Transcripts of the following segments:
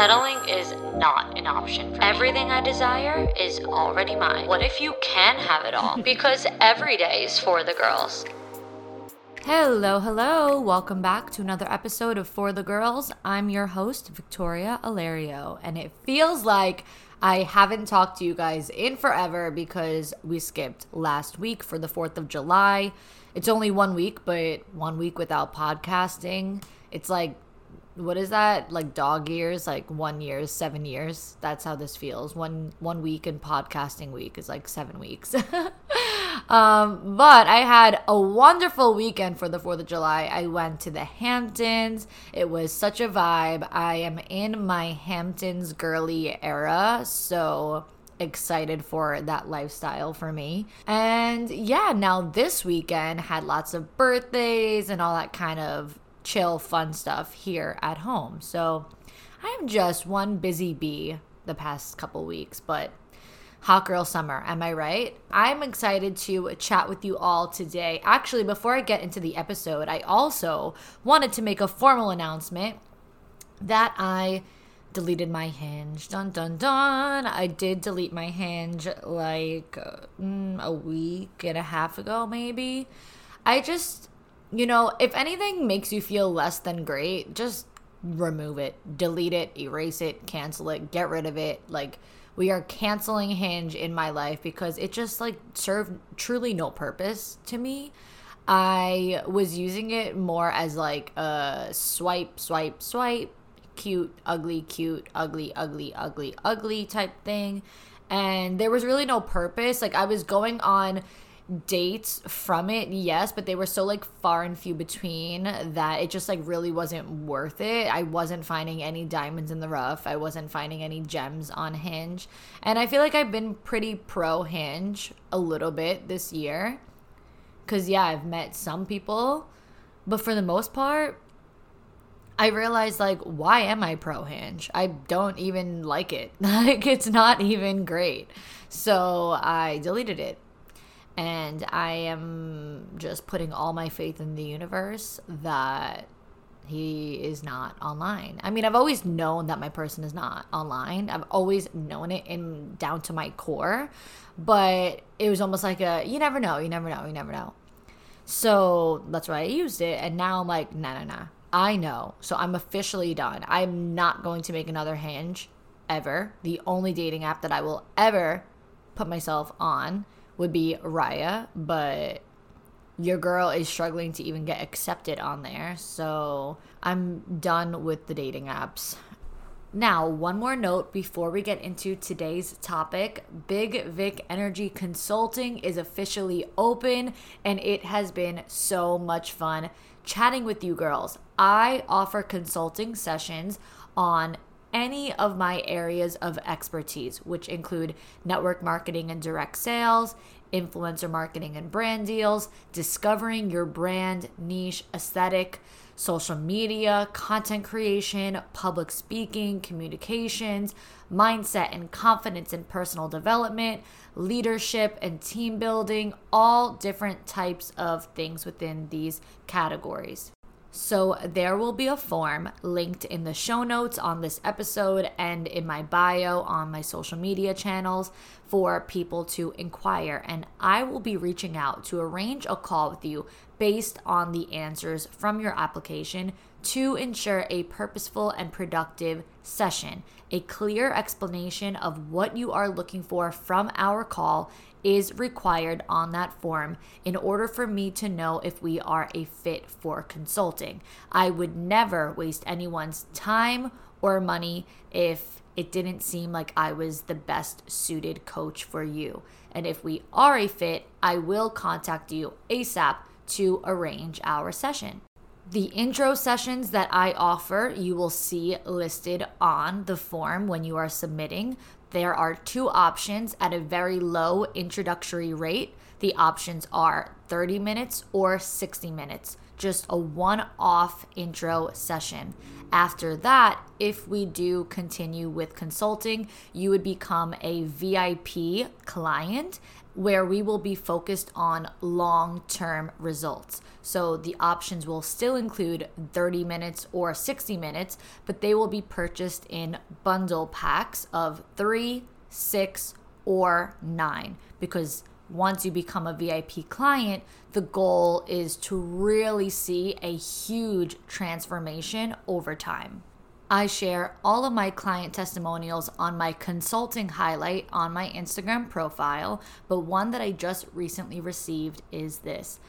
Settling is not an option for me. Everything I desire is already mine. What if you can have it all? because every day is for the girls. Hello, hello. Welcome back to another episode of For the Girls. I'm your host, Victoria Alario, and it feels like I haven't talked to you guys in forever because we skipped last week for the 4th of July. It's only one week, but one week without podcasting. It's like what is that? Like dog years like one year seven years? That's how this feels. One one week in podcasting week is like seven weeks. Um but i had a wonderful weekend for the fourth of july. I went to the hamptons. It was such a vibe. I am in my hamptons girly era so excited for that lifestyle for me. And yeah, now this weekend had lots of birthdays and all that kind of chill, fun stuff here at home. So I'm just one busy bee the past couple weeks, but hot girl summer, am I right? I'm excited to chat with you all today. Actually, before I get into the episode, I also wanted to make a formal announcement that I deleted my hinge. Dun dun dun. I did delete my hinge like mm, a week and a half ago, maybe. I just you know, if anything makes you feel less than great, just remove it, delete it, erase it, cancel it, get rid of it. Like, we are canceling Hinge in my life because it just like served truly no purpose to me. I was using it more as like a swipe, swipe, swipe, cute, ugly, cute, ugly, ugly, ugly, ugly type thing. And there was really no purpose. Like, I was going on dates from it yes but they were so like far and few between that it just like really wasn't worth it i wasn't finding any diamonds in the rough i wasn't finding any gems on hinge and i feel like i've been pretty pro hinge a little bit this year because yeah i've met some people but for the most part I realized like why am I pro hinge? I don't even like it. Like it's not even great. So I deleted it and I am just putting all my faith in the universe that he is not online. I mean, I've always known that my person is not online. I've always known it in down to my core, but it was almost like a you never know, you never know, you never know. So that's why I used it, and now I'm like, nah, nah, nah. I know. So I'm officially done. I'm not going to make another Hinge ever. The only dating app that I will ever put myself on would be Raya, but your girl is struggling to even get accepted on there. So I'm done with the dating apps. Now, one more note before we get into today's topic Big Vic Energy Consulting is officially open and it has been so much fun chatting with you girls. I offer consulting sessions on any of my areas of expertise, which include network marketing and direct sales, influencer marketing and brand deals, discovering your brand niche aesthetic, social media, content creation, public speaking, communications, mindset and confidence and personal development, leadership and team building, all different types of things within these categories. So, there will be a form linked in the show notes on this episode and in my bio on my social media channels for people to inquire. And I will be reaching out to arrange a call with you based on the answers from your application to ensure a purposeful and productive session. A clear explanation of what you are looking for from our call is required on that form in order for me to know if we are a fit for consulting. I would never waste anyone's time or money if it didn't seem like I was the best suited coach for you. And if we are a fit, I will contact you ASAP to arrange our session. The intro sessions that I offer, you will see listed on the form when you are submitting. There are two options at a very low introductory rate. The options are 30 minutes or 60 minutes, just a one off intro session. After that, if we do continue with consulting, you would become a VIP client where we will be focused on long term results. So the options will still include 30 minutes or 60 minutes, but they will be purchased in bundle packs of three, six, or nine because once you become a VIP client, the goal is to really see a huge transformation over time. I share all of my client testimonials on my consulting highlight on my Instagram profile, but one that I just recently received is this.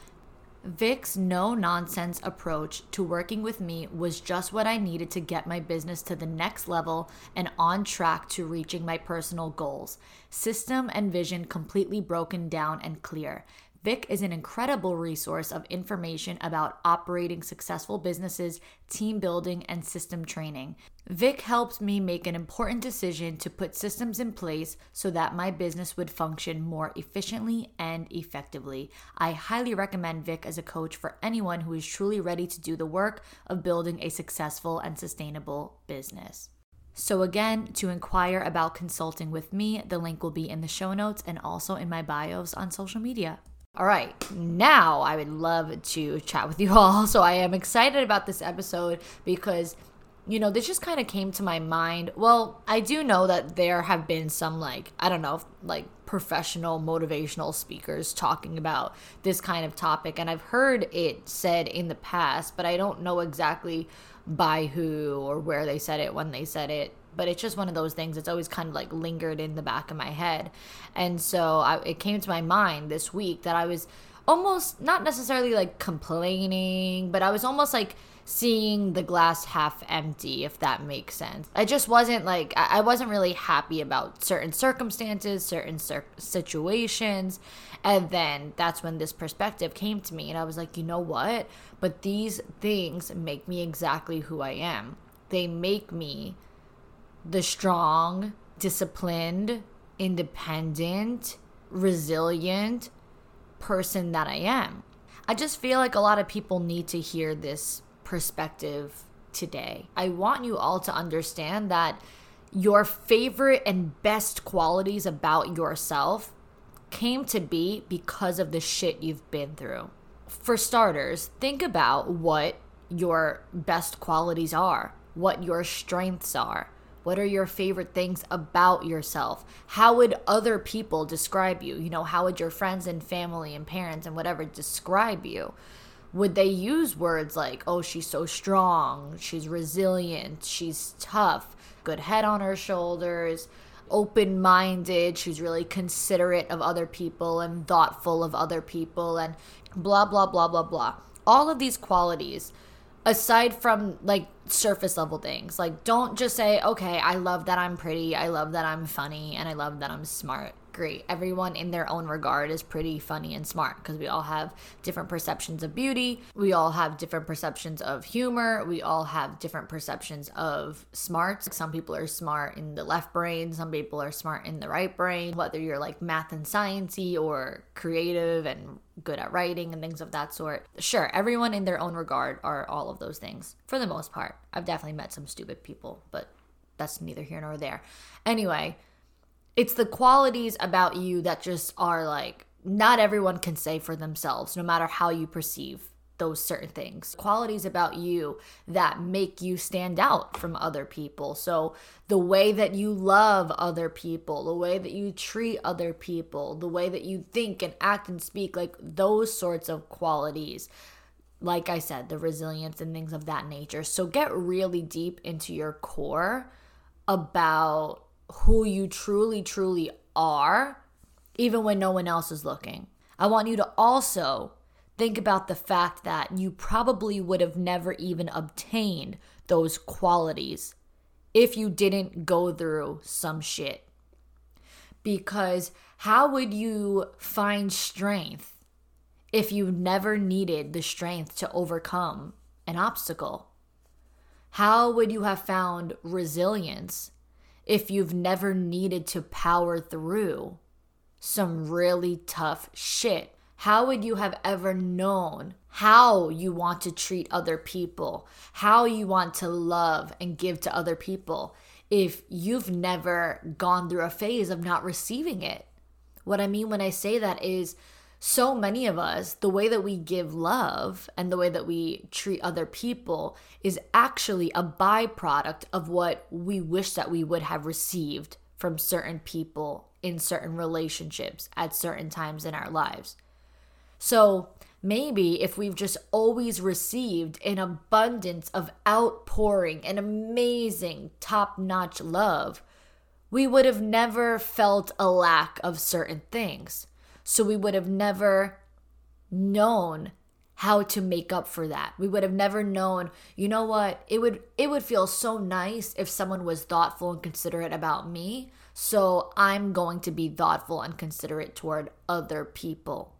Vic's no nonsense approach to working with me was just what I needed to get my business to the next level and on track to reaching my personal goals. System and vision completely broken down and clear. Vic is an incredible resource of information about operating successful businesses, team building, and system training. Vic helped me make an important decision to put systems in place so that my business would function more efficiently and effectively. I highly recommend Vic as a coach for anyone who is truly ready to do the work of building a successful and sustainable business. So, again, to inquire about consulting with me, the link will be in the show notes and also in my bios on social media. All right, now I would love to chat with you all. So I am excited about this episode because, you know, this just kind of came to my mind. Well, I do know that there have been some, like, I don't know, like professional motivational speakers talking about this kind of topic. And I've heard it said in the past, but I don't know exactly by who or where they said it when they said it but it's just one of those things it's always kind of like lingered in the back of my head. And so I, it came to my mind this week that i was almost not necessarily like complaining but i was almost like seeing the glass half empty if that makes sense. I just wasn't like i wasn't really happy about certain circumstances certain cir- situations. And then that's when this perspective came to me and i was like you know what? But these things make me exactly who i am. They make me the strong, disciplined, independent, resilient person that I am. I just feel like a lot of people need to hear this perspective today. I want you all to understand that your favorite and best qualities about yourself came to be because of the shit you've been through. For starters, think about what your best qualities are, what your strengths are. What are your favorite things about yourself? How would other people describe you? You know, how would your friends and family and parents and whatever describe you? Would they use words like, oh, she's so strong, she's resilient, she's tough, good head on her shoulders, open minded, she's really considerate of other people and thoughtful of other people, and blah, blah, blah, blah, blah. All of these qualities aside from like surface level things. Like don't just say okay i love that i'm pretty i love that i'm funny and i love that i'm smart great. Everyone in their own regard is pretty funny and smart because we all have different perceptions of beauty. We all have different perceptions of humor. We all have different perceptions of smarts. Some people are smart in the left brain, some people are smart in the right brain, whether you're like math and sciencey or creative and good at writing and things of that sort. Sure, everyone in their own regard are all of those things for the most part. I've definitely met some stupid people, but that's neither here nor there. Anyway, it's the qualities about you that just are like not everyone can say for themselves no matter how you perceive those certain things. Qualities about you that make you stand out from other people. So the way that you love other people the way that you treat other people the way that you think and act and speak like those sorts of qualities like i said the resilience and things of that nature. So get really deep into your core about who you truly, truly are, even when no one else is looking. I want you to also think about the fact that you probably would have never even obtained those qualities if you didn't go through some shit. Because how would you find strength if you never needed the strength to overcome an obstacle? How would you have found resilience if you've never needed to power through some really tough shit? How would you have ever known how you want to treat other people, how you want to love and give to other people if you've never gone through a phase of not receiving it? What I mean when I say that is so many of us, the way that we give love and the way that we treat other people is actually a byproduct of what we wish that we would have received from certain people in certain relationships at certain times in our lives. So maybe if we've just always received an abundance of outpouring and amazing top notch love, we would have never felt a lack of certain things. So we would have never known how to make up for that. We would have never known, you know what? It would it would feel so nice if someone was thoughtful and considerate about me. So I'm going to be thoughtful and considerate toward other people.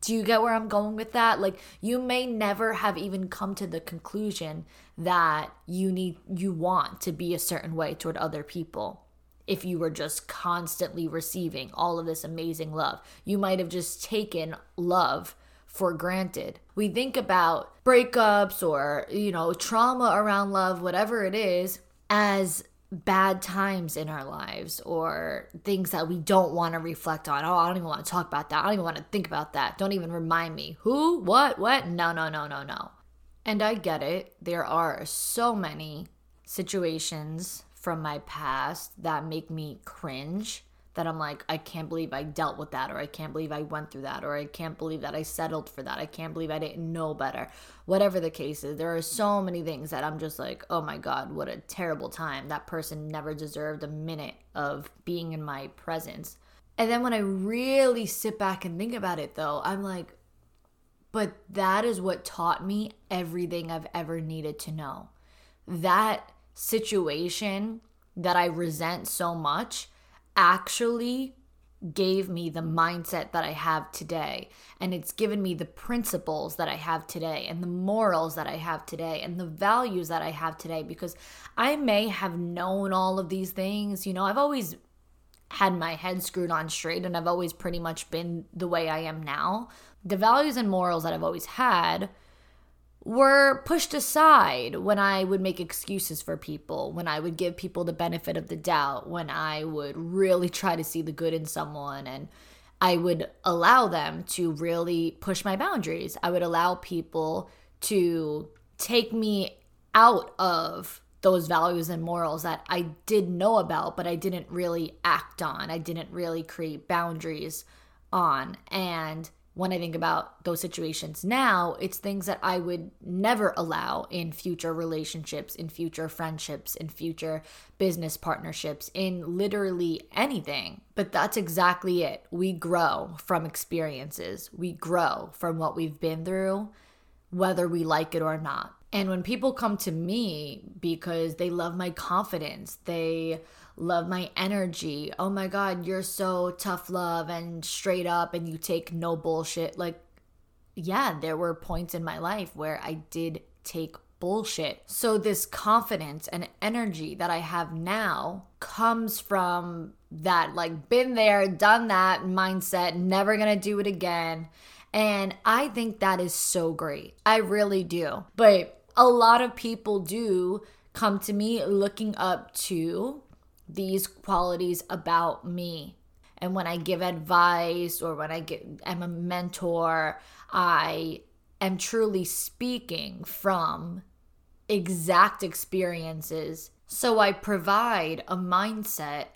Do you get where I'm going with that? Like you may never have even come to the conclusion that you need you want to be a certain way toward other people if you were just constantly receiving all of this amazing love. You might have just taken love for granted. We think about breakups or, you know, trauma around love, whatever it is, as bad times in our lives or things that we don't want to reflect on. Oh, I don't even want to talk about that. I don't even want to think about that. Don't even remind me. Who? What? What? No, no, no, no, no. And I get it. There are so many situations from my past that make me cringe that I'm like, I can't believe I dealt with that, or I can't believe I went through that, or I can't believe that I settled for that. I can't believe I didn't know better. Whatever the case is, there are so many things that I'm just like, oh my God, what a terrible time. That person never deserved a minute of being in my presence. And then when I really sit back and think about it, though, I'm like, but that is what taught me everything I've ever needed to know. That situation that I resent so much actually gave me the mindset that I have today. And it's given me the principles that I have today, and the morals that I have today, and the values that I have today. Because I may have known all of these things. You know, I've always had my head screwed on straight, and I've always pretty much been the way I am now. The values and morals that I've always had were pushed aside when I would make excuses for people, when I would give people the benefit of the doubt, when I would really try to see the good in someone and I would allow them to really push my boundaries. I would allow people to take me out of those values and morals that I did know about, but I didn't really act on. I didn't really create boundaries on. And when I think about those situations now, it's things that I would never allow in future relationships, in future friendships, in future business partnerships, in literally anything. But that's exactly it. We grow from experiences, we grow from what we've been through, whether we like it or not. And when people come to me because they love my confidence, they love my energy. Oh my God, you're so tough love and straight up and you take no bullshit. Like, yeah, there were points in my life where I did take bullshit. So, this confidence and energy that I have now comes from that, like, been there, done that mindset, never gonna do it again. And I think that is so great. I really do. But a lot of people do come to me looking up to these qualities about me. And when I give advice or when I get am a mentor, I am truly speaking from exact experiences. So I provide a mindset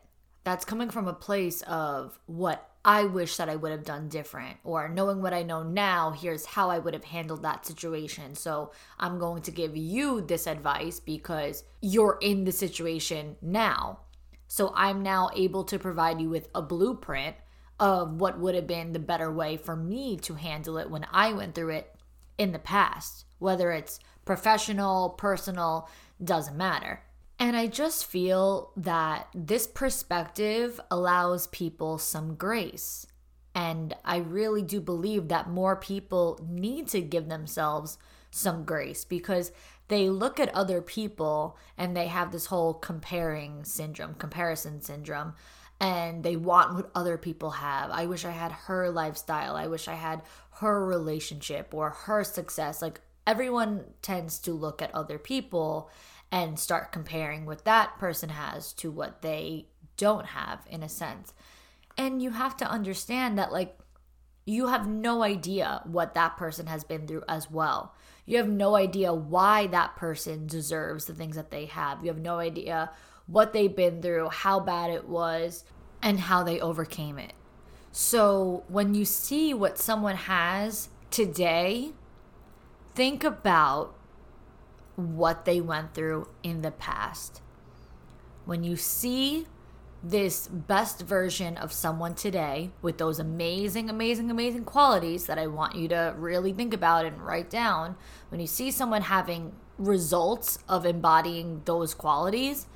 that's coming from a place of what I wish that I would have done different, or knowing what I know now, here's how I would have handled that situation. So I'm going to give you this advice because you're in the situation now. So I'm now able to provide you with a blueprint of what would have been the better way for me to handle it when I went through it in the past, whether it's professional, personal, doesn't matter. And I just feel that this perspective allows people some grace. And I really do believe that more people need to give themselves some grace because they look at other people and they have this whole comparing syndrome, comparison syndrome, and they want what other people have. I wish I had her lifestyle. I wish I had her relationship or her success. Like everyone tends to look at other people and start comparing what that person has to what they don't have in a sense. And you have to understand that, like, you have no idea what that person has been through as well. You have no idea why that person deserves the things that they have. You have no idea what they've been through, how bad it was, and how they overcame it. So when you see what someone has today, think about what they went through in the past. When you see this best version of someone today with those amazing, amazing, amazing qualities that I want you to really think about and write down, when you see someone having results of embodying those qualities,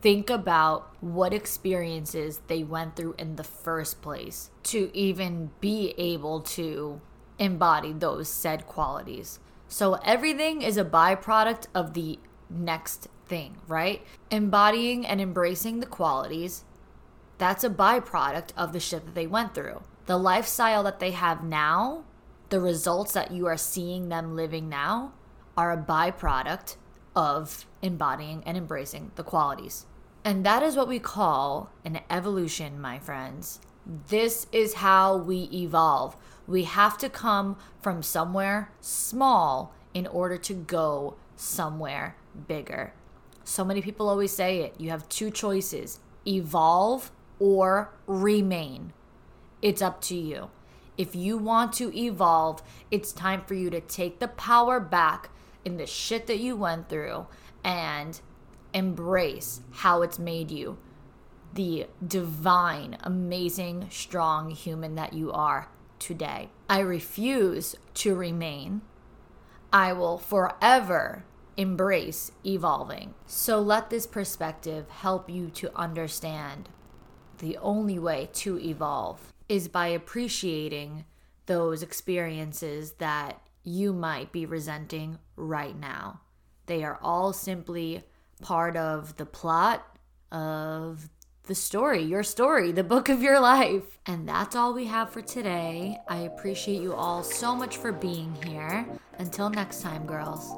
think about what experiences they went through in the first place to even be able to embody those said qualities. So everything is a byproduct of the next thing, right? Embodying and embracing the qualities, that's a byproduct of the shit that they went through. The lifestyle that they have now, the results that you are seeing them living now, are a byproduct of embodying and embracing the qualities. And that is what we call an evolution, my friends. This is how we evolve. We have to come from somewhere small in order to go somewhere bigger. So many people always say it. You have two choices evolve or remain. It's up to you. If you want to evolve, it's time for you to take the power back in the shit that you went through and embrace how it's made you the divine, amazing, strong human that you are today. I refuse to remain. I will forever embrace evolving. So let this perspective help you to understand the only way to evolve is by appreciating those experiences that you might be resenting right now. They are all simply part of the plot of the story, your story, the book of your life. And that's all we have for today. I appreciate you all so much for being here. Until next time, girls.